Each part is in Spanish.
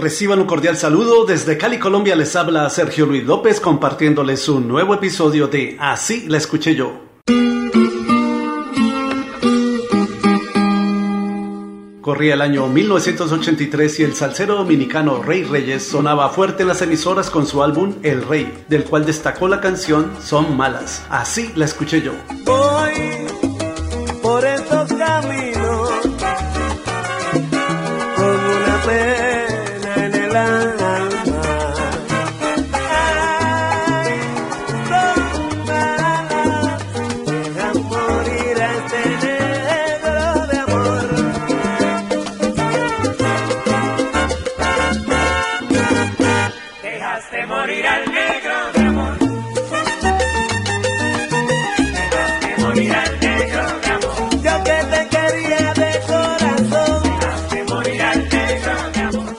Reciban un cordial saludo. Desde Cali, Colombia les habla Sergio Luis López compartiéndoles un nuevo episodio de Así la escuché yo. Corría el año 1983 y el salsero dominicano Rey Reyes sonaba fuerte en las emisoras con su álbum El Rey, del cual destacó la canción Son Malas. Así la escuché yo. Dejaste morir al negro de amor. Dejaste morir al negro de amor. Yo que te quería de corazón. Dejaste morir al negro de amor.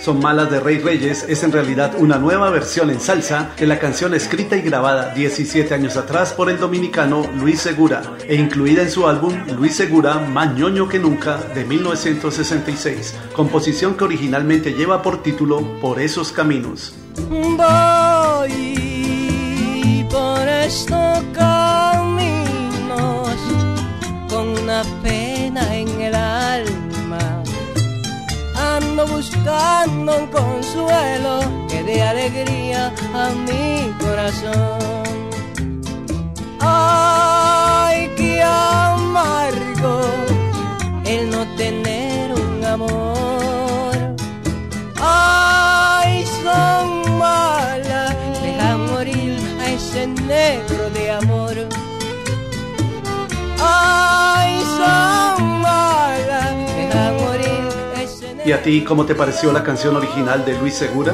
Son Malas de Rey Reyes es en realidad una nueva versión en salsa de la canción escrita y grabada 17 años atrás por el dominicano Luis Segura e incluida en su álbum Luis Segura Más ñoño que nunca de 1966, composición que originalmente lleva por título Por esos caminos. Voy por estos caminos con una pena en el alma. Ando buscando un consuelo que dé alegría a mi corazón. Ay, qué amargo el no tener un amor. Negro de amor. ¿Y a ti cómo te pareció la canción original de Luis Segura?